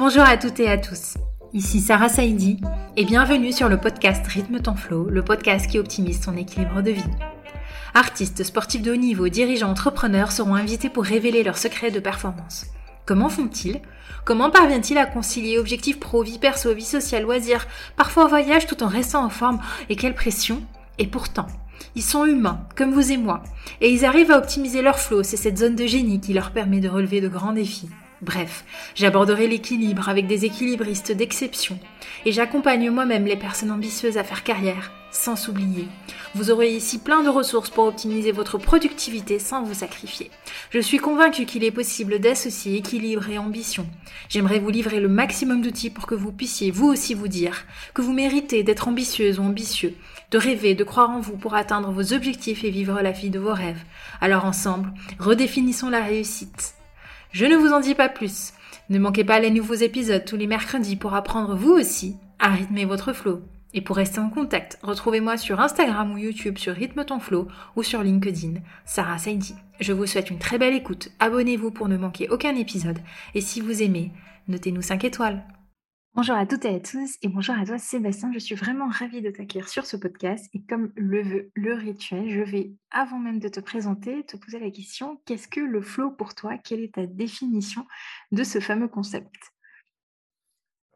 Bonjour à toutes et à tous. Ici Sarah Saidi et bienvenue sur le podcast Rythme ton flow, le podcast qui optimise ton équilibre de vie. Artistes, sportifs de haut niveau, dirigeants, entrepreneurs seront invités pour révéler leurs secrets de performance. Comment font-ils? Comment parviennent-ils à concilier objectifs pro, vie perso, vie sociale, loisirs, parfois voyage tout en restant en forme? Et quelle pression Et pourtant, ils sont humains, comme vous et moi, et ils arrivent à optimiser leur flow, c'est cette zone de génie qui leur permet de relever de grands défis. Bref, j'aborderai l'équilibre avec des équilibristes d'exception et j'accompagne moi-même les personnes ambitieuses à faire carrière sans s'oublier. Vous aurez ici plein de ressources pour optimiser votre productivité sans vous sacrifier. Je suis convaincue qu'il est possible d'associer équilibre et ambition. J'aimerais vous livrer le maximum d'outils pour que vous puissiez vous aussi vous dire que vous méritez d'être ambitieuse ou ambitieux, de rêver, de croire en vous pour atteindre vos objectifs et vivre la vie de vos rêves. Alors ensemble, redéfinissons la réussite. Je ne vous en dis pas plus. Ne manquez pas les nouveaux épisodes tous les mercredis pour apprendre vous aussi à rythmer votre flow. Et pour rester en contact, retrouvez-moi sur Instagram ou YouTube sur Rythme ton flow ou sur LinkedIn, Sarah Saidi. Je vous souhaite une très belle écoute, abonnez-vous pour ne manquer aucun épisode, et si vous aimez, notez-nous 5 étoiles. Bonjour à toutes et à tous et bonjour à toi Sébastien, je suis vraiment ravie de t'accueillir sur ce podcast et comme le veut le rituel, je vais avant même de te présenter te poser la question qu'est-ce que le flow pour toi? Quelle est ta définition de ce fameux concept?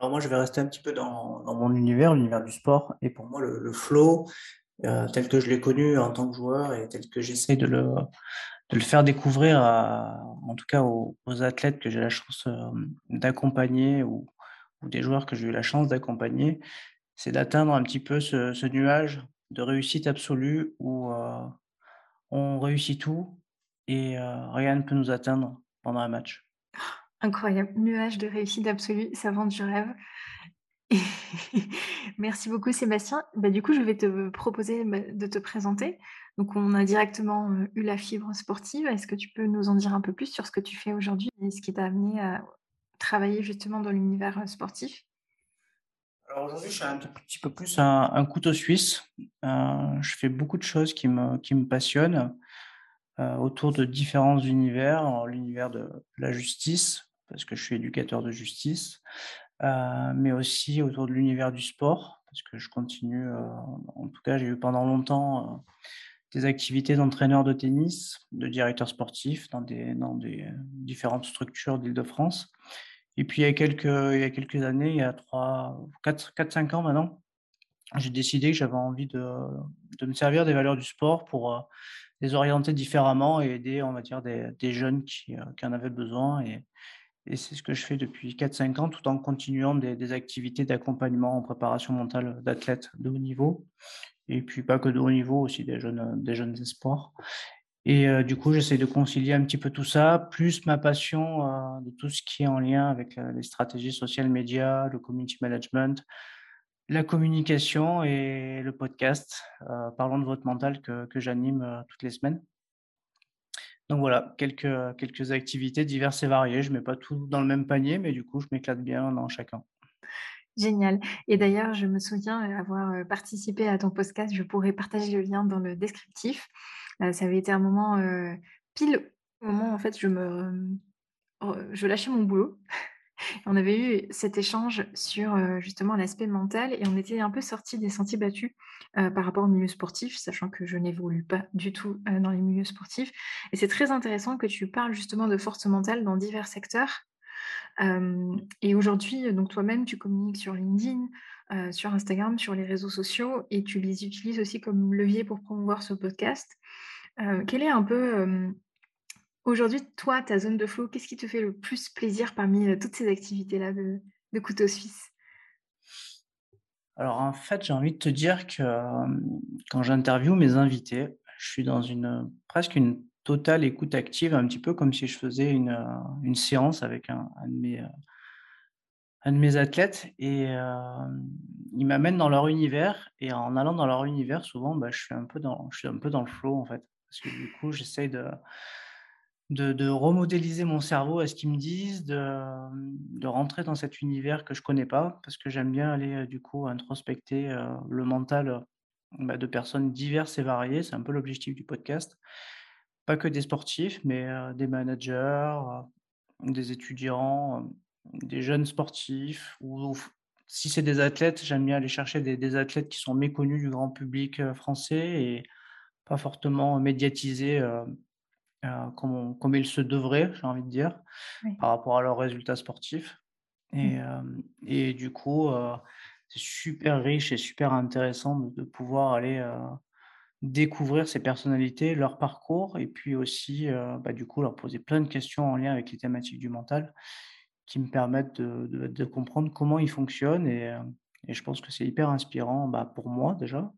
Alors moi je vais rester un petit peu dans, mon univers, l'univers du sport et pour moi le, flow euh, tel que je l'ai connu en tant que joueur et tel que j'essaie de le, le faire découvrir en tout cas aux, athlètes que j'ai la chance euh, d'accompagner ou des joueurs que j'ai eu la chance d'accompagner, c'est d'atteindre un petit peu ce, nuage de réussite absolue où euh, on réussit tout et euh, rien ne peut nous atteindre pendant un match. Incroyable, nuage de réussite absolue, ça vend du rêve. Merci beaucoup Sébastien. Bah, du coup, je vais te proposer bah, de te présenter. Donc, on a directement euh, eu la fibre sportive. Est-ce que tu peux nous en dire un peu plus sur ce que tu fais aujourd'hui et ce qui t'a amené à, travailler justement dans l'univers euh, sportif? Alors aujourd'hui, je suis un petit peu plus un, couteau suisse. Euh, je fais beaucoup de choses qui me, qui me passionnent euh, autour de différents univers. L'univers de la justice, parce que je suis éducateur de justice, mais aussi autour de l'univers du sport, parce que je continue, en tout cas, j'ai eu pendant longtemps des activités d'entraîneur de tennis, de directeur sportif dans des, dans des différentes structures d'Île-de-France. Et puis, il y, a quelques, il y a quelques années, il y a 3, 4, 4 5 ans maintenant, j'ai décidé que j'avais envie de, de, me servir des valeurs du sport pour euh, les orienter différemment et aider, on va dire, des, des jeunes qui, euh, qui, en avaient besoin. Et, et c'est ce que je fais depuis 4-5 ans, tout en continuant des, des activités d'accompagnement en préparation mentale d'athlètes de haut niveau. Et puis pas que de haut niveau, aussi des jeunes, des jeunes espoirs. Et euh, du coup, j'essaie de concilier un petit peu tout ça, plus ma passion euh, de tout ce qui est en lien avec euh, les stratégies social médias, le community management, la communication et le podcast. parlons de votre mental que, que j'anime toutes les semaines. Donc voilà, quelques, quelques activités diverses et variées. Je ne mets pas tout dans le même panier, mais du coup, je m'éclate bien dans chacun. Génial. Et d'ailleurs, je me souviens avoir participé à ton podcast. Je pourrais partager le lien dans le descriptif. Ça avait été un moment pile au moment en fait je me je lâchais mon boulot. On avait eu cet échange sur justement l'aspect mental et on était un peu sortis des sentiers battus par rapport au milieu sportif, sachant que je n'évolue pas du tout dans les milieux sportifs. Et c'est très intéressant que tu parles justement de force mentale dans divers secteurs et aujourd'hui, donc toi-même, tu communiques sur LinkedIn, sur Instagram, sur les réseaux sociaux et tu les utilises aussi comme levier pour promouvoir ce podcast. quelle est un peu, aujourd'hui, toi, ta zone de flow? Qu'est-ce qui te fait le plus plaisir parmi toutes ces activités-là de, de couteau suisse? Alors en fait, j'ai envie de te dire que quand j'interviewe mes invités, je suis dans une presque une totale écoute active, un petit peu comme si je faisais une, euh, une séance avec un, de mes, euh, de mes, athlètes. Et euh, ils m'amènent dans leur univers. Et en allant dans leur univers, souvent, bah, je, suis un peu dans, je suis un peu dans le flow, en fait. Parce que du coup, j'essaye de, de, de, remodéliser mon cerveau à ce qu'ils me disent, de, de, rentrer dans cet univers que je connais pas, parce que j'aime bien aller, du coup, introspecter le mental bah, de personnes diverses et variées. C'est un peu l'objectif du podcast. Pas que des sportifs, mais des managers, des étudiants, des jeunes sportifs ou si c'est des athlètes, j'aime bien aller chercher des athlètes qui sont méconnus du grand public, français et pas fortement médiatisés, comme comme il se devrait, j'ai envie de dire, par rapport à leurs résultats sportifs et mmh. et du coup, c'est super riche et super intéressant de pouvoir aller, découvrir ces personnalités, leur parcours et puis aussi, bah, du coup, leur poser plein de questions en lien avec les thématiques du mental qui me permettent de de comprendre comment ils fonctionnent et et je pense que c'est hyper inspirant, bah, pour moi déjà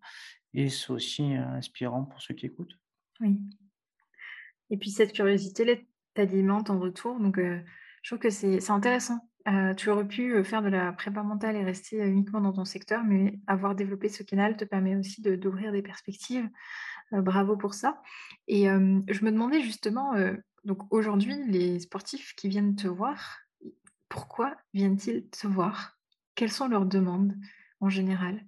et c'est aussi inspirant pour ceux qui écoutent. Oui et puis cette curiosité-là t'alimente en retour donc je trouve que c'est intéressant. Heu, tu aurais pu, faire de la prépa mentale et rester, uniquement dans ton secteur, mais avoir développé ce canal te permet aussi d'ouvrir des perspectives. Bravo pour ça et je me demandais justement, donc aujourd'hui, les sportifs qui viennent te voir, pourquoi viennent-ils te voir? Quelles sont leurs demandes en général?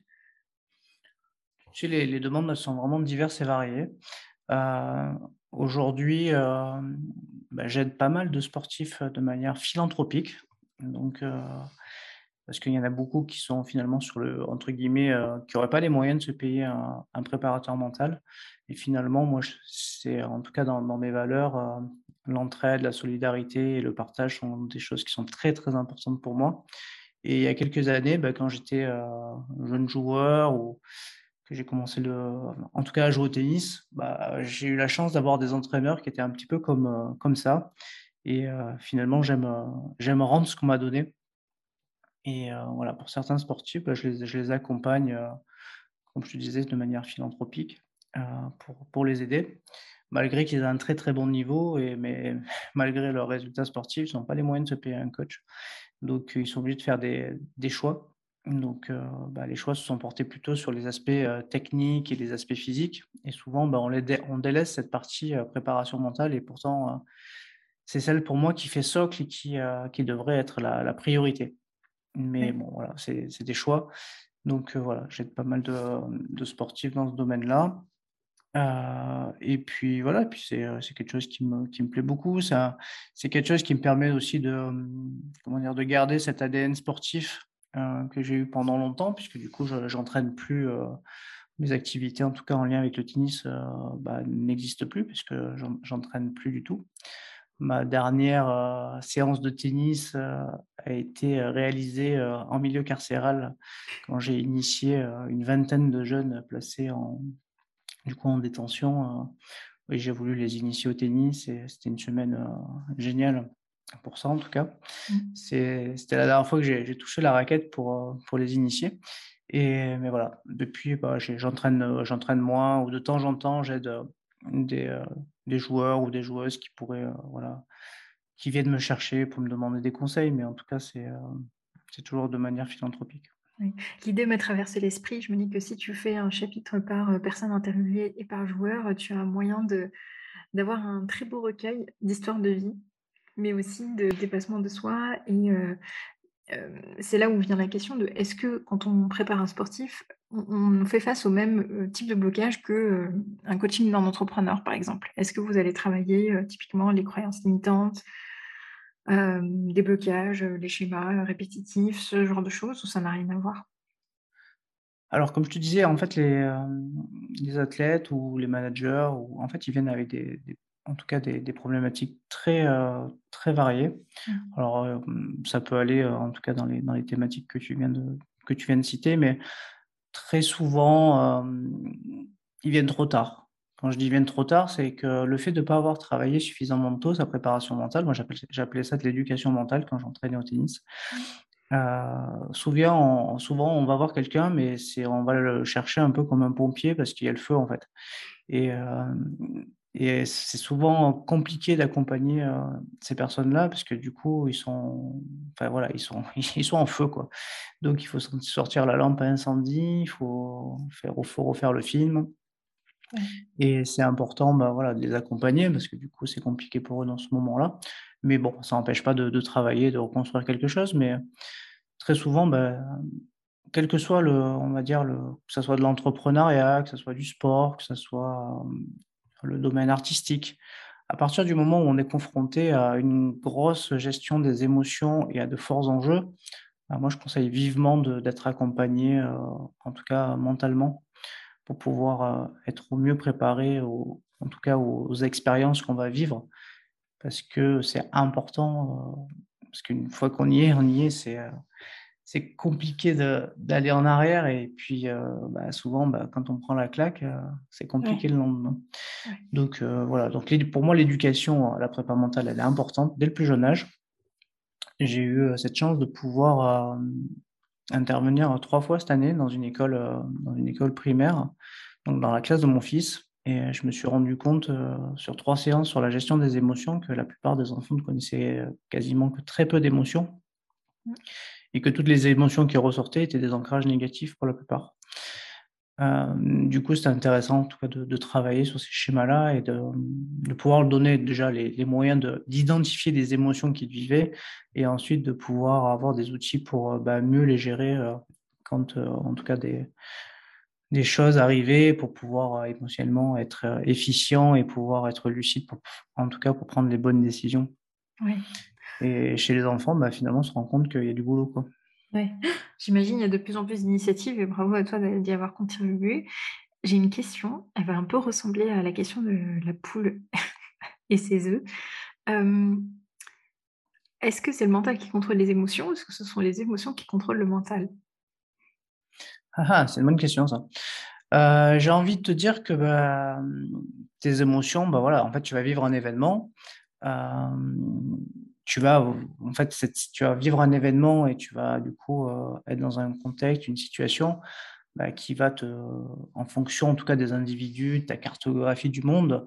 Les demandes, sont vraiment diverses et variées. Aujourd'hui, bah, j'aide pas mal de sportifs, de manière philanthropique. Donc, heu, parce qu'il y en a beaucoup qui sont finalement sur le entre guillemets, heu, qui n'auraient pas les moyens de se payer un préparateur mental. Et finalement, moi, c'est en tout cas dans mes valeurs, heu, l'entraide, la solidarité et le partage sont des choses qui sont très, très importantes pour moi. Et il y a quelques années, bah, quand j'étais, jeune joueur ou que j'ai commencé le en tout cas à jouer au tennis, bah, j'ai eu la chance d'avoir des entraîneurs qui étaient un petit peu comme, comme ça et heu, finalement j'aime, heu, j'aime rendre ce qu'on m'a donné et heu, voilà, pour certains sportifs, bah, je les accompagne, comme je te disais, de manière philanthropique, pour les aider. Malgré qu'ils aient un très, très bon niveau et mais malgré leurs résultats sportifs, ils n'ont pas les moyens de se payer un coach. Donc ils sont obligés de faire des choix. Donc bah, les choix se sont portés plutôt sur les aspects, techniques et les aspects physiques et souvent, bah, on délaisse cette partie, préparation mentale et pourtant, c'est celle pour moi qui fait socle et qui, heu, qui devrait être la la priorité. Mais Oui. bon, voilà, c'est des choix. Donc, heu, voilà, j'aide pas mal de, de sportifs dans ce domaine-là. Heu et puis voilà, puis c'est, quelque chose qui me qui me plaît beaucoup. C'est quelque chose qui me permet aussi de, mmh, comment dire? De garder cet ADN sportif, que j'ai eu pendant longtemps puisque du coup je j'entraîne plus, heu, mes activités en tout cas en lien avec le tennis, heu, bah, n'existent plus puisque j'en j'entraîne plus du tout. Ma dernière, heu, séance de tennis, heu, a été, heu, réalisée, en milieu carcéral quand j'ai initié, une vingtaine de jeunes placés en du coup en détention, et j'ai voulu les initier au tennis et c'était une semaine, géniale pour ça en tout cas. Mmh. C'était la dernière fois que j'ai touché la raquette pour, pour les initier et mais voilà, depuis, bah, j'entraîne, moins ou de temps en temps j'aide, des, des joueurs ou des joueuses qui pourraient, heu, voilà, qui viennent me chercher pour me demander des conseils, mais en tout cas, c'est, c'est toujours de manière philanthropique. L'idée m'a traversé l'esprit. Je me dis que si tu fais un chapitre par, heu, personne interviewée et par joueur, tu as un moyen d'avoir un très beau recueil d'histoires de vie, mais aussi de dépassement de soi et c'est là où vient la question de est-ce que quand on prépare un sportif, on fait face au même, type de blocage que, un coaching d'un entrepreneur, par exemple? Est-ce que vous allez travailler, typiquement les croyances limitantes, des blocages, les schémas, répétitifs, ce genre de choses ou ça n'a rien à voir? Alors comme je te disais, en fait, les, athlètes ou les managers en fait, ils viennent avec des en tout cas des des problématiques très, heu, très variées. Mmh. Alors, hem, ça peut aller, heu, en tout cas dans les dans les thématiques que tu viens de que tu viens de citer, mais très souvent, ils viennent trop tard. Quand je dis: «Ils viennent trop tard», c'est que le fait de pas avoir travaillé suffisamment tôt sa préparation mentale, moi j'appelais ça de l'éducation mentale quand j'entraînais au tennis. Mmh. Souvent on souvent on va voir quelqu'un, mais on va le chercher un peu comme un pompier parce qu'il y a le feu, en fait et et c'est souvent compliqué d'accompagner, heu, ces personnes-là parce que du coup, ils sont enfin voilà, ils sont ils sont en feu, quoi. Donc il faut sor sortir la lampe à incendie, il faut faire faut refaire le film Ouais. et c'est important, bah, voilà, de les accompagner parce que du coup, c'est compliqué pour eux dans ce moment-là. Mais bon, ça n'empêche pas de de travailler, de reconstruire quelque chose, mais très souvent, bah, quel que soit le on va dire le que ça soit de l'entrepreneuriat, que ça soit du sport, que ça soit, le domaine artistique, à partir du moment où on est confronté à une grosse gestion des émotions et à de forts enjeux, bah, moi je conseille vivement d'être accompagné, euh, en tout cas mentalement, pour pouvoir euh, être au mieux préparé, en tout cas aux, expériences qu'on va vivre, parce que c'est important, euh, parce qu'une fois qu'on y est, on y est, c'est compliqué d'aller en arrière et puis euh, bah, souvent bah, quand on prend la claque euh, c'est compliqué le lendemain. Donc euh, voilà. Donc pour moi l'éducation la prépa mentale elle est importante. Dès le plus jeune âge j'ai eu cette chance de pouvoir intervenir trois fois cette année dans une école dans une école primaire donc dans la classe de mon fils. Et je me suis rendu compte sur trois séances sur la gestion des émotions que la plupart des enfants ne connaissaient quasiment que très peu d'émotions et que toutes les émotions qui ressortaient étaient des ancrages négatifs pour la plupart. Euh, du coup, c'était intéressant en tout cas de, travailler sur ces schémas-là et de, pouvoir donner déjà les, moyens d'identifier des émotions qu'ils vivaient et ensuite de pouvoir avoir des outils pour euh, bah, mieux les gérer euh, quand, en tout cas, des, des choses arrivaient pour pouvoir émotionnellement être efficient et pouvoir être lucide, en tout cas pour prendre les bonnes décisions. Oui. Et chez les enfants, bah, finalement, on se rend compte qu'il y a du boulot. Quoi. Ouais. J'imagine il y a de plus en plus d'initiatives et bravo à toi d'y avoir contribué. J'ai une question, elle va un peu ressembler à la question de la poule et ses œufs. est-ce que c'est le mental qui contrôle les émotions ou est-ce que ce sont les émotions qui contrôlent le mental? Ah, ah, c'est une bonne question ça. Euh, j'ai envie de te dire que bah, tes émotions, bah voilà, en fait, tu vas vivre un événement tu vas, en fait, tu vas vivre un événement et tu vas du coup euh, être dans un contexte, une situation bah, qui va te, en fonction en tout cas des individus, de ta cartographie du monde,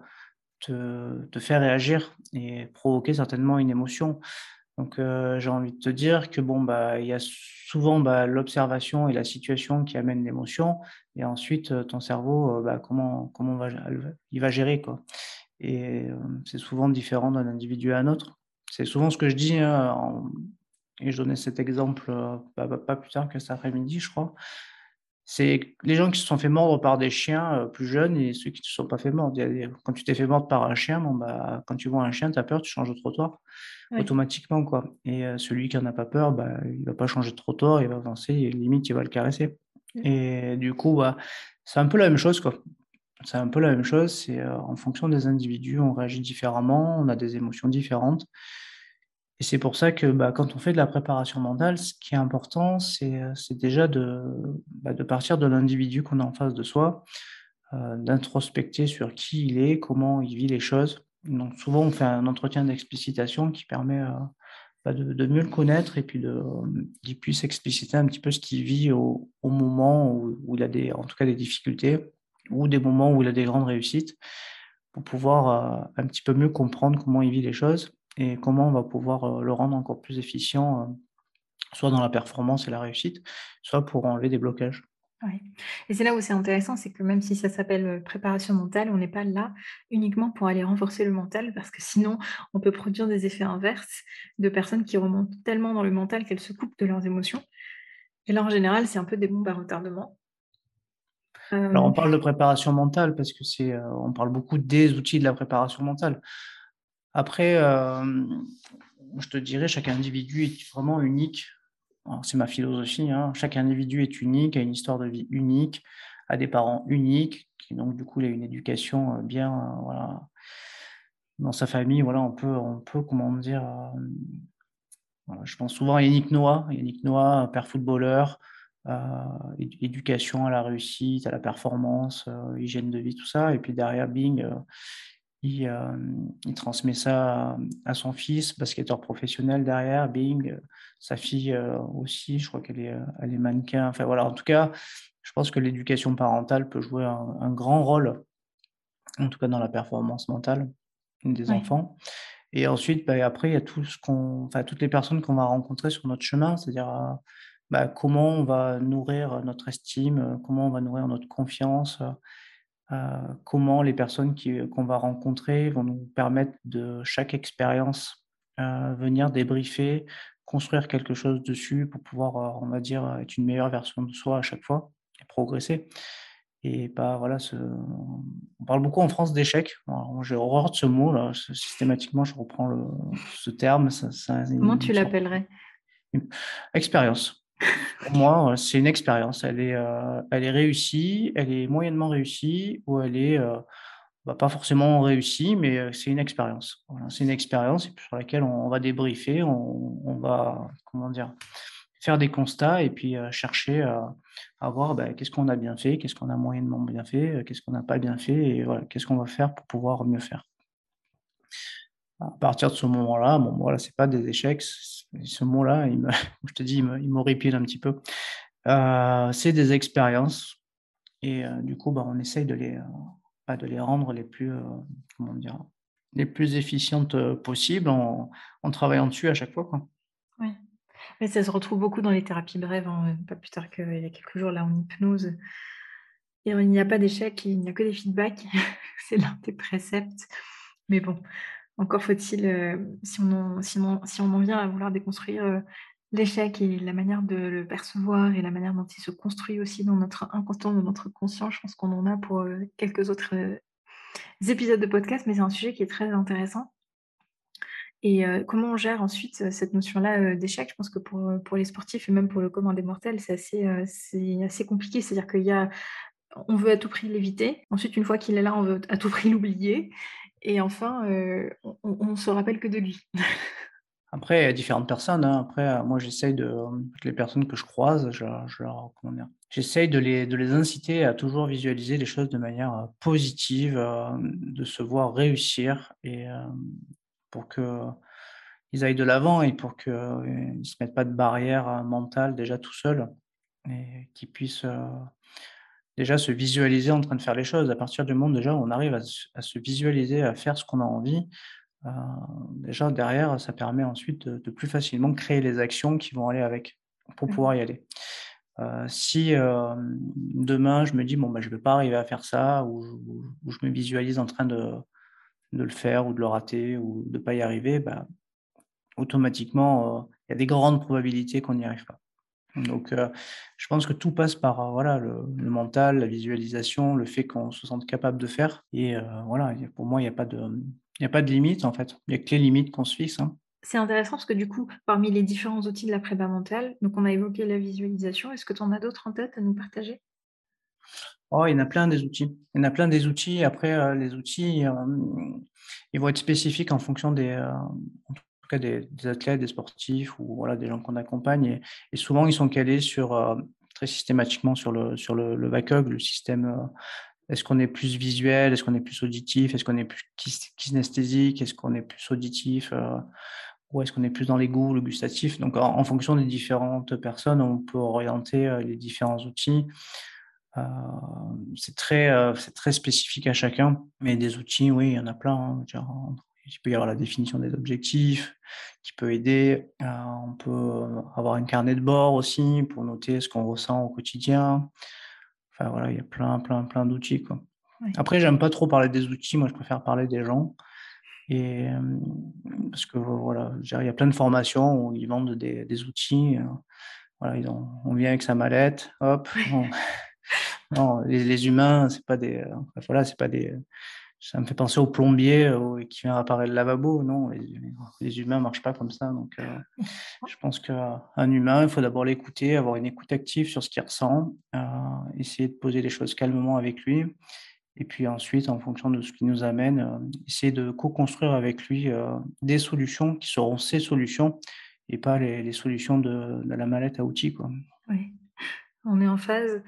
te, faire réagir et provoquer certainement une émotion. Donc euh, j'ai envie de te dire que bon bah il y a souvent bah, l'observation et la situation qui amènent l'émotion et ensuite euh, ton cerveau bah, comment comment il va gérer quoi. Et c'est souvent différent d'un individu à un autre. C'est souvent ce que je dis, hein, et je donnais cet exemple euh, pas, plus tard que cet après-midi, je crois. C'est les gens qui se sont fait mordre par des chiens euh, plus jeunes et ceux qui ne se sont pas fait mordre. Quand tu t'es fait mordre par un chien, bon, bah, quand tu vois un chien, tu as peur, tu changes de trottoir automatiquement. Quoi. Et euh, celui qui n'en a pas peur, bah, il ne va pas changer de trottoir, il va avancer, et limite, il va le caresser. Et du coup, bah, c'est un peu la même chose. Quoi. C'est un peu la même chose. C'est en fonction des individus, on réagit différemment, on a des émotions différentes. Et c'est pour ça que bah, quand on fait de la préparation mentale, ce qui est important, c'est déjà de, bah, de, partir de l'individu qu'on a en face de soi, d'introspecter sur qui il est, comment il vit les choses. Donc souvent, on fait un entretien d'explicitation qui permet bah, de, mieux le connaître et puis qu'il puisse expliciter un petit peu ce qu'il vit au, moment où, où, il a des, en tout cas des difficultés ou des moments où il a des grandes réussites pour pouvoir euh, un petit peu mieux comprendre comment il vit les choses et comment on va pouvoir euh, le rendre encore plus efficient, euh, soit dans la performance et la réussite, soit pour enlever des blocages. Et c'est là où c'est intéressant, c'est que même si ça s'appelle préparation mentale, on n'est pas là uniquement pour aller renforcer le mental, parce que sinon, on peut produire des effets inverses de personnes qui remontent tellement dans le mental qu'elles se coupent de leurs émotions. Et là, en général, c'est un peu des bombes à retardement. Alors, on parle de préparation mentale parce que c'est, euh, on parle beaucoup des outils de la préparation mentale. Après, euh, je te dirais, chaque individu est vraiment unique. C'est ma philosophie. Hein. Chaque individu est unique, a une histoire de vie unique, a des parents uniques, qui donc du coup il a une éducation euh, bien, voilà, dans sa famille. Voilà, on peut, on peut, comment dire. je pense souvent à Yannick Noah, Yannick Noah, père footballeur, euh, éducation à la réussite, à la performance, euh, hygiène de vie, tout ça. Et puis derrière, Bing, euh, il, transmet ça à, son fils, basketteur professionnel derrière, Bing, sa fille aussi, je crois qu'elle est, elle est mannequin. Enfin voilà, en tout cas, je pense que l'éducation parentale peut jouer un, grand rôle, en tout cas dans la performance mentale des enfants. Et ensuite, bah, après, il y a tout ce qu'on, enfin, toutes les personnes qu'on va rencontrer sur notre chemin, c'est-à-dire bah, comment on va nourrir notre estime, euh, comment on va nourrir notre confiance, euh, euh, comment les personnes qu'on va rencontrer vont nous permettre de chaque expérience venir débriefer, construire quelque chose dessus pour pouvoir, on va dire, être une meilleure version de soi à chaque fois et progresser. et pas voilà ce on parle beaucoup en France d'échec. j'ai horreur de ce mot là, systématiquement je reprends le, ce terme. Ça, Comment tu l'appellerais? Expérience. Pour moi, c'est une expérience. Elle est, euh, elle est réussie, elle est moyennement réussie ou elle est euh, bah, pas forcément réussie, mais euh, c'est une expérience. c'est une expérience sur laquelle on, va débriefer, on, va faire des constats et puis chercher à, voir bah, qu'est-ce qu'on a bien fait, qu'est-ce qu'on a moyennement bien fait, qu'est-ce qu'on n'a pas bien fait et qu'est-ce qu'on va faire pour pouvoir mieux faire. À partir de ce moment-là, bon, voilà, c'est pas des échecs. Ce mot-là, je te dis, il m'horripile un petit peu. c'est des expériences et du coup, bah, on essaye de les, bah, de les rendre les plus, comment dire, les plus efficientes possibles en, travaillant dessus à chaque fois. Quoi. Mais ça se retrouve beaucoup dans les thérapies brèves, hein, pas plus tard qu'il y a quelques jours là en hypnose. Et il n'y a pas d'échec, il n'y a que des feedbacks. c'est l'un des préceptes. Mais bon, encore faut-il, euh, si, on en, si, on, en vient à vouloir déconstruire euh, l'échec et la manière de le percevoir et la manière dont il se construit aussi dans notre inconscient, dans notre conscient, je pense qu'on en a pour euh, quelques autres épisodes de podcast, mais c'est un sujet qui est très intéressant. Et comment on gère ensuite cette notion-là d'échec? Je pense que pour, les sportifs et même pour le commun des mortels, c'est assez, assez compliqué. C'est-à-dire qu'il y a, on veut à tout prix l'éviter. Ensuite, une fois qu'il est là, on veut à tout prix l'oublier. Et enfin, on, ne se rappelle que de lui. Après, il y a différentes personnes. Hein. Après, moi, j'essaye de. Les personnes que je croise, je, j'essaye de les, inciter à toujours visualiser les choses de manière positive, de se voir réussir et, pour qu'ils aillent de l'avant et pour qu'ils ne se mettent pas de barrière euh, mentale déjà tout seuls et qu'ils puissent euh, déjà se visualiser en train de faire les choses. À partir du moment déjà où on arrive à, se visualiser, à faire ce qu'on a envie, euh, déjà derrière, ça permet ensuite de, plus facilement créer les actions qui vont aller avec pour mmh. pouvoir y aller. si demain je me dis bon bah, je ne vais pas arriver à faire ça ou, ou, je me visualise en train de, de le faire ou de le rater ou de ne pas y arriver, bah, automatiquement, euh, il y a des grandes probabilités qu'on n'y arrive pas. Donc, euh, je pense que tout passe par euh, voilà, le, mental, la visualisation, le fait qu'on se sente capable de faire. Et voilà, pour moi, il n'y a, pas de, a pas de limite, en fait. Il n'y a que les limites qu'on se fixe. Hein. C'est intéressant parce que du coup, parmi les différents outils de la prépa mentale, donc on a évoqué la visualisation. Est-ce que tu en as d'autres en tête à nous partager? Oh, il y en a plein des outils. Il y en a plein des outils. Après, euh, les outils, euh, ils vont être spécifiques en fonction des, euh, en des, athlètes, des sportifs ou voilà, des gens qu'on accompagne. Et, souvent, ils sont calés sur, très systématiquement sur le, sur le, le le système. est-ce qu'on est plus visuel Est-ce qu'on est plus auditif Est-ce qu'on est plus kinesthésique Est-ce qu'on est plus auditif ou est-ce qu'on est plus dans les goûts, le gustatif Donc, en, fonction des différentes personnes, on peut orienter les différents outils. Euh, c'est très, euh, c'est très spécifique à chacun, mais des outils, oui, il y en a plein. Hein, il peut y avoir la définition des objectifs qui peut aider. Euh, on peut avoir un carnet de bord aussi pour noter ce qu'on ressent au quotidien. Enfin voilà, il y a plein, plein, plein d'outils. Quoi. Après, j'aime pas trop parler des outils, moi je préfère parler des gens. Et parce que voilà, il y a plein de formations où ils vendent des, des outils. Voilà, ils ont, on vient avec sa mallette, hop, non, les, humains, c'est pas des. Euh, voilà, c'est pas des. Ça me fait penser au plombier euh, qui vient réparer le lavabo. Non, les, les humains marchent pas comme ça. Donc, euh, je pense qu'un humain, il faut d'abord l'écouter, avoir une écoute active sur ce qu'il ressent, essayer de poser les choses calmement avec lui. Et puis ensuite, en fonction de ce qui nous amène, essayer de co-construire avec lui des solutions qui seront ses solutions et pas les, solutions de, de, la mallette à outils. Quoi. Oui, on est en phase.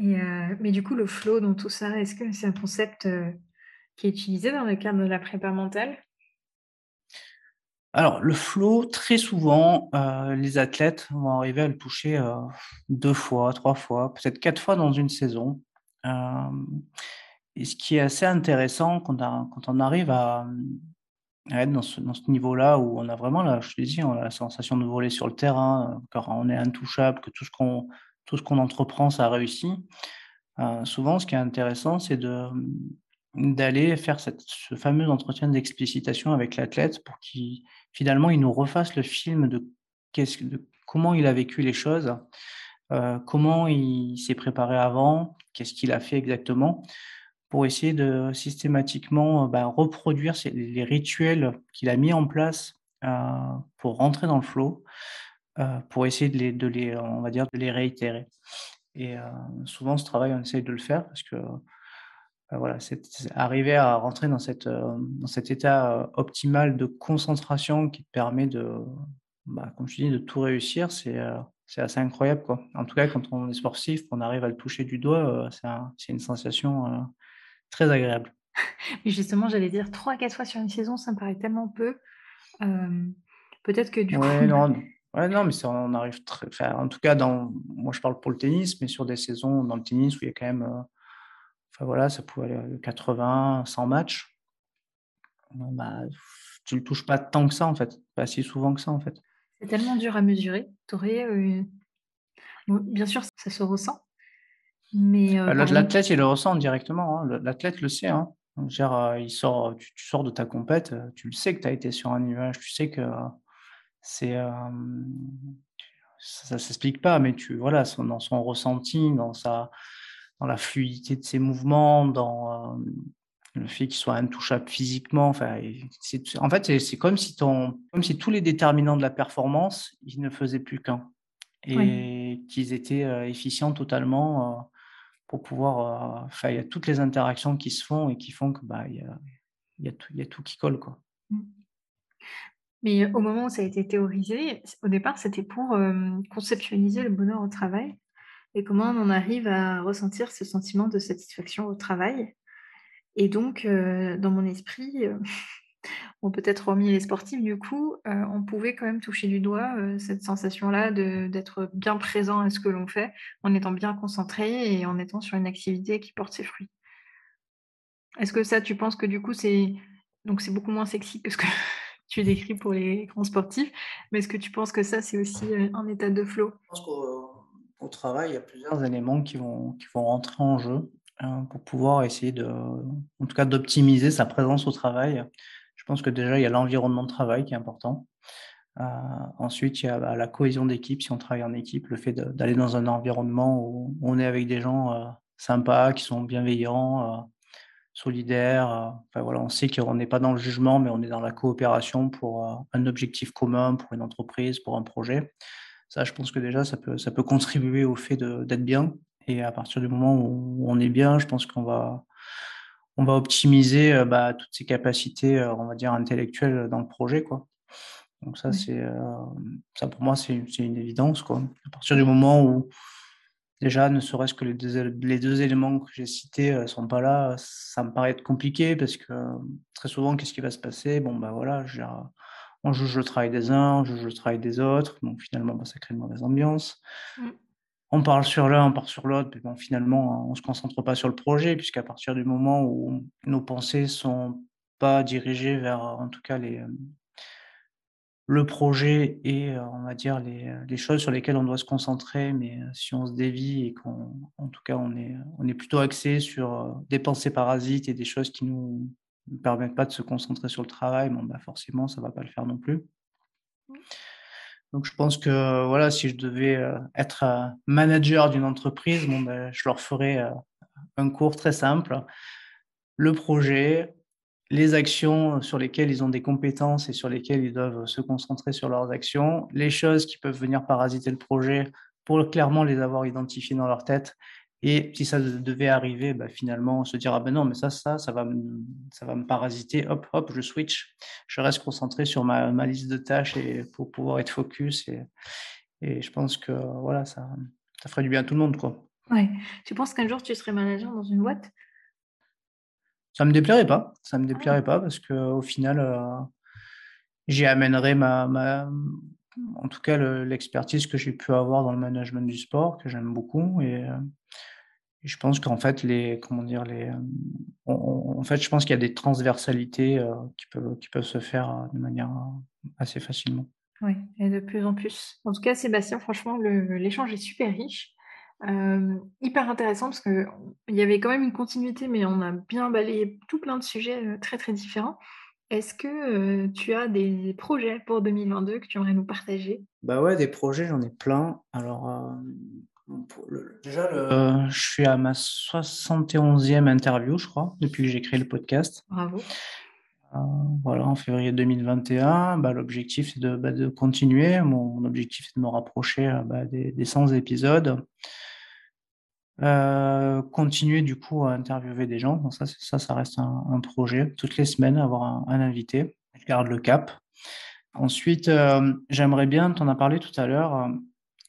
Euh, mais du coup, le flow dans tout ça, est-ce que c'est un concept euh, qui est utilisé dans le cadre de la prépa mentale? Alors, le flow, très souvent, euh, les athlètes vont arriver à le toucher deux fois, trois fois, peut-être quatre fois dans une saison. et ce qui est assez intéressant quand, on arrive à, être dans ce, niveau-là où on a vraiment, là, je te dis, on a la sensation de voler sur le terrain, quand on est intouchable, que tout ce qu'on tout ce qu'on entreprend, ça réussit. Euh, souvent, ce qui est intéressant, c'est de, d'aller faire ce fameux entretien d'explicitation avec l'athlète pour qu'il finalement il nous refasse le film de, de comment il a vécu les choses comment il s'est préparé avant, qu'est-ce qu'il a fait exactement, pour essayer de systématiquement bah, reproduire les rituels qu'il a mis en place pour rentrer dans le flow, pour essayer de les, de les, on va dire, de les réitérer. Et souvent, ce travail, on essaye de le faire parce que voilà, c'est arriver à rentrer dans, cette, dans cet état optimal de concentration qui te permet de, bah, comme je dis, de tout réussir, c'est c'est assez incroyable. Quoi. En tout cas, quand on est sportif, on arrive à le toucher du doigt, c'est une sensation très agréable. Mais justement, j'allais dire 3 à 4 fois sur une saison, ça me paraît tellement peu. Peut-être que du coup. Non, ouais, non, mais ça, on arrive très. Enfin, en tout cas, dans... moi je parle pour le tennis, mais sur des saisons dans le tennis où il y a quand même. Enfin voilà, ça pouvait aller 80, 100 matchs. Bah, tu ne le touches pas tant que ça en fait, pas si souvent que ça en fait. C'est tellement dur à mesurer. Aurais, euh, bien sûr, ça se ressent. Mais euh, l'athlète, il le ressent directement. Hein. L'athlète le sait. Hein. Euh, il sort, tu, sors de ta compète, tu le sais que tu as été sur un nuage, tu sais que c'est. ça ne s'explique pas, mais tu, voilà, dans son ressenti, dans, sa, dans la fluidité de ses mouvements, dans le fait qu'il soit intouchable physiquement. Enfin, en fait, c'est comme si, ton, comme si tous les déterminants de la performance, ils ne faisaient plus qu'un. Et qu'ils étaient euh, efficients totalement euh, pour pouvoir. Euh, il y a toutes les interactions qui se font et qui font que bah, il y a, y, a tout, y a tout qui colle. Quoi. Mmh. Mais au moment où ça a été théorisé, au départ, c'était pour conceptualiser le bonheur au travail? Comment on en arrive à ressentir ce sentiment de satisfaction au travail? Et donc, dans mon esprit, on peut-être remis les sportifs, du coup, on pouvait quand même toucher du doigt cette sensation-là d'être bien présent à ce que l'on fait, en étant bien concentré et en étant sur une activité qui porte ses fruits. Est-ce que ça, tu penses que du coup, c'est donc c'est beaucoup moins sexy que ce que tu décris pour les grands sportifs, mais est-ce que tu penses que ça, c'est aussi un état de flow? Je pense qu'au travail, il y a plusieurs éléments qui vont, qui vont rentrer en jeu. Hein, pour pouvoir essayer de, en tout cas, d'optimiser sa présence au travail. Je pense que déjà, il y a l'environnement de travail qui est important. Euh, ensuite, il y a bah, la cohésion d'équipe, si on travaille en équipe, le fait d'aller dans un environnement où on est avec des gens euh, sympas, qui sont bienveillants, euh, solidaires. enfin, voilà, on sait qu'on n'est pas dans le jugement, mais on est dans la coopération pour un objectif commun, pour une entreprise, pour un projet. Ça, je pense que déjà, ça peut, ça peut contribuer au fait d'être bien. Et à partir du moment où on est bien, je pense qu'on va, on va optimiser euh, bah, toutes ces capacités, euh, on va dire, intellectuelles dans le projet. Quoi. Donc ça, c'est, euh, ça pour moi, c'est, une évidence. Quoi. À partir du moment où, déjà, ne serait-ce que les deux, les deux éléments que j'ai cités ne sont pas là, ça me paraît être compliqué parce que très souvent, qu'est-ce qui va se passer? Bon, bah voilà, on juge le travail des uns, on juge le travail des autres, donc finalement, bah, ça crée une mauvaise ambiance. Mmh on parle sur l'un, on parle sur l'autre, mais bon, finalement, on ne se concentre pas sur le projet, puisqu'à partir du moment où nos pensées sont pas dirigées vers, en tout cas, les, le projet et, on va dire, les, choses sur lesquelles on doit se concentrer, mais si on se dévie et qu'en tout cas, on est, on est plutôt axé sur des pensées parasites et des choses qui nous ne permettent pas de se concentrer sur le travail, bon, bah forcément, ça ne va pas le faire non plus. Donc je pense que voilà, si je devais euh, être euh, manager d'une entreprise, bon, ben, je leur ferais euh, un cours très simple. Le projet, les actions sur lesquelles ils ont des compétences et sur lesquelles ils doivent se concentrer sur leurs actions, les choses qui peuvent venir parasiter le projet pour clairement les avoir identifiées dans leur tête et si ça devait arriver, bah, finalement, se dire, ah ben non, mais ça, ça, ça va, me, ça va me parasiter, hop, hop, je switch, je reste concentré sur ma, ma liste de tâches et pour pouvoir être focus. Et, et je pense que voilà, ça, ça ferait du bien à tout le monde. Quoi. Ouais. Tu penses qu'un jour tu serais manager dans une boîte? Ça me déplairait pas. Ça me ah. déplairait pas parce qu'au final, euh, j'y amènerai ma, ma, en tout cas l'expertise que j'ai pu avoir dans le management du sport, que j'aime beaucoup. Et, euh, je pense qu'en fait, les, comment dire, les, euh, en fait, je pense qu'il y a des transversalités euh, qui, peuvent, se faire de manière assez facilement. Oui, et de plus en plus. En tout cas, Sébastien, franchement, l'échange est super riche. hyper intéressant parce qu'il y avait quand même une continuité, mais on a bien balayé tout plein de sujets très très différents. Est-ce que tu as des projets pour 2022 que tu aimerais nous partager? Bah ouais, des projets, j'en ai plein. Alors, Déjà, le, je suis à ma 71e interview, je crois, depuis que j'ai créé le podcast. Bravo. Euh, voilà, en février 2021, bah, l'objectif c'est de, bah, de, continuer. Mon, objectif c'est de me rapprocher euh, bah, des, des, 100 épisodes. Euh, continuer du coup à interviewer des gens. Ça, ça, reste un, projet. Toutes les semaines, avoir un, un, invité. Je garde le cap. Ensuite, euh, j'aimerais bien, tu en as parlé tout à l'heure, euh,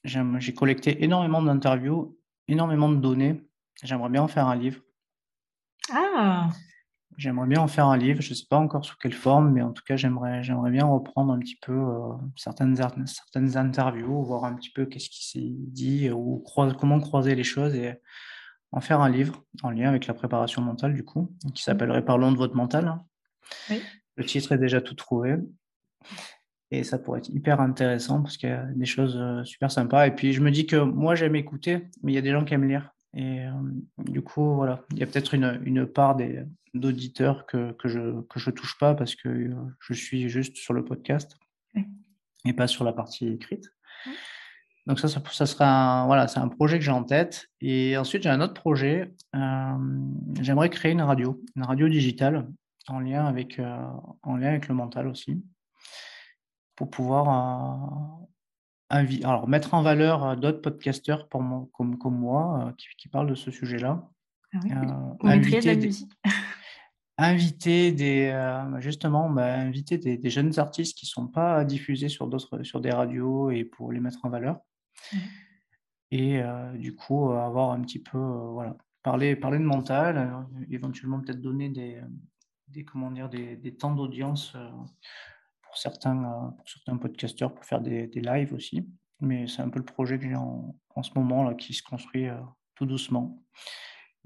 j'ai collecté énormément d'interviews, énormément de données. J'aimerais bien en faire un livre. Ah J'aimerais bien en faire un livre, je ne sais pas encore sous quelle forme, mais en tout cas, j'aimerais, j'aimerais bien reprendre un petit peu euh, certaines, certaines interviews, voir un petit peu qu'est-ce qui s'est dit, ou comment croiser les choses et en faire un livre en lien avec la préparation mentale, du coup, qui s'appellerait Parlons de votre mental. Hein. Oui. Le titre est déjà tout trouvé. Et ça pourrait être hyper intéressant parce qu'il y a des choses euh, super sympas. Et puis, je me dis que moi, j'aime écouter, mais il y a des gens qui aiment lire. Et euh, du coup, voilà, il y a peut-être une, une, part d'auditeurs que, que je ne que je touche pas parce que euh, je suis juste sur le podcast et pas sur la partie écrite. Donc ça, ça, ça sera un, voilà, c'est un projet que j'ai en tête. Et ensuite, j'ai un autre projet. J'aimerais créer une radio, une radio digitale en lien avec, en lien avec le mental aussi pour pouvoir euh, alors, mettre en valeur euh, d'autres podcasteurs pour moi, comme, comme moi euh, qui, parlent de ce sujet-là. Ah inviter, des, inviter des justement bah, inviter des, jeunes artistes qui ne sont pas diffusés sur d'autres sur des radios et pour les mettre en valeur. Et du coup avoir un petit peu voilà parler parler de mental, éventuellement peut-être donner des, des comment dire des, des temps d'audience pour certains, euh, pour certains podcasteurs pour faire des, des lives aussi. Mais c'est un peu le projet que j'ai en, en, ce moment là, qui se construit euh, tout doucement.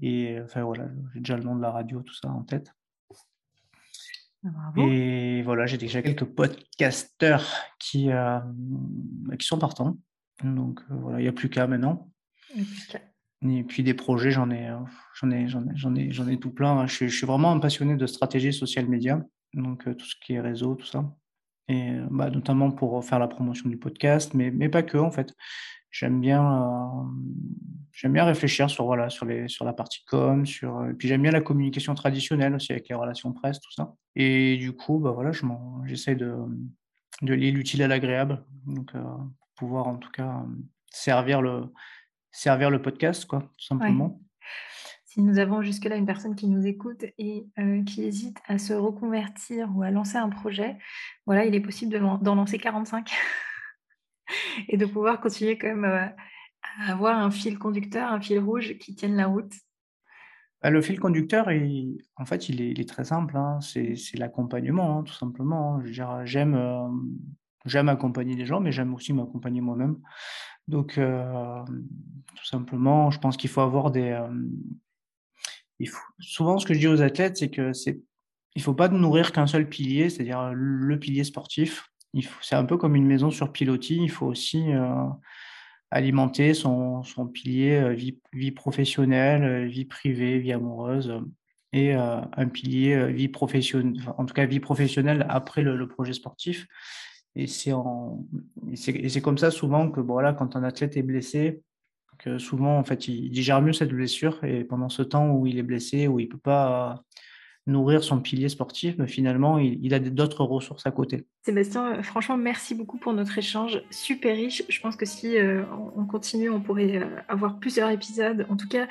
Et enfin voilà, j'ai déjà le nom de la radio, tout ça en tête. Bravo. Et voilà, j'ai déjà quelques podcasteurs qui, euh, qui sont partants. Donc voilà, il n'y a plus qu'à maintenant. Et puis des projets, j'en ai, j'en ai, j'en ai, j'en ai, j'en ai tout plein. Je suis, je suis, vraiment un passionné de stratégie social média, donc tout ce qui est réseau, tout ça et bah, notamment pour faire la promotion du podcast, mais, mais pas que en fait. J'aime bien, euh, j'aime bien réfléchir sur, voilà, sur, les, sur la partie com, sur, et puis j'aime bien la communication traditionnelle aussi avec les relations presse, tout ça. Et du coup, bah, voilà, j'essaie de, de lier l'utile à l'agréable, donc euh, pouvoir en tout cas servir le, servir le podcast, quoi, tout simplement si nous avons jusque-là une personne qui nous écoute et euh, qui hésite à se reconvertir ou à lancer un projet, voilà, il est possible d'en lancer 45 et de pouvoir continuer quand même euh, à avoir un fil conducteur, un fil rouge qui tienne la route. Bah, le fil conducteur, en fait, il est, très simple. Hein. C'est l'accompagnement, hein, tout simplement. Hein. J'aime euh, j'aime accompagner les gens, mais j'aime aussi m'accompagner moi-même. Donc, tout simplement, je pense qu'il faut avoir des, souvent, ce que je dis aux athlètes, c'est que c'est, il faut pas nourrir qu'un seul pilier, c'est-à-dire le pilier sportif. c'est un peu comme une maison sur pilotis. Il faut aussi euh, alimenter son, son pilier euh, vie, vie, professionnelle, euh, vie privée, vie amoureuse, et un pilier vie professionnelle, en tout cas vie professionnelle après le, projet sportif. Et c'est en, et c'est comme ça souvent que voilà, quand un athlète est blessé, souvent, en fait, il digère mieux cette blessure et pendant ce temps où il est blessé, où il peut pas nourrir son pilier sportif, mais finalement, il, a d'autres ressources à côté. Sébastien, franchement, merci beaucoup pour notre échange, super riche. Je pense que si euh, on continue, on pourrait euh, avoir plusieurs épisodes. En tout cas,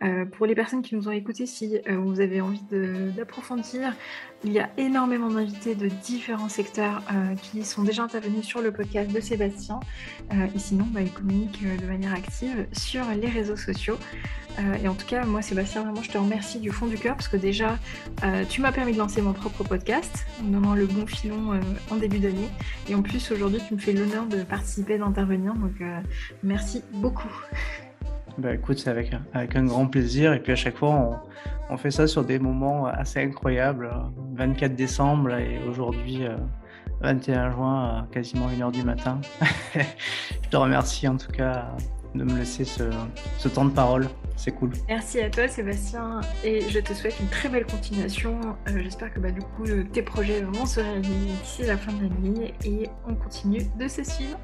euh, pour les personnes qui nous ont écoutés, si vous avez envie d'approfondir, il y a énormément d'invités de différents secteurs qui sont déjà intervenus sur le podcast de Sébastien. et sinon, bah, il communique de manière active sur les réseaux sociaux. et en tout cas, moi, Sébastien, vraiment, je te remercie du fond du cœur parce que déjà, euh, tu m'as permis de lancer mon propre podcast en donnant le bon filon euh, en début d'année. Et en plus, aujourd'hui, tu me fais l'honneur de participer, d'intervenir. Donc, euh, merci beaucoup. Bah écoute, c'est avec, avec un grand plaisir. Et puis à chaque fois, on, fait ça sur des moments assez incroyables. 24 décembre et aujourd'hui, 21 juin, quasiment 1h du matin. Je te remercie en tout cas de me laisser ce, temps de parole. C'est cool. Merci à toi Sébastien et je te souhaite une très belle continuation. Euh, j'espère que bah, du coup tes projets vont se réaliser d'ici la fin de l'année et on continue de se suivre.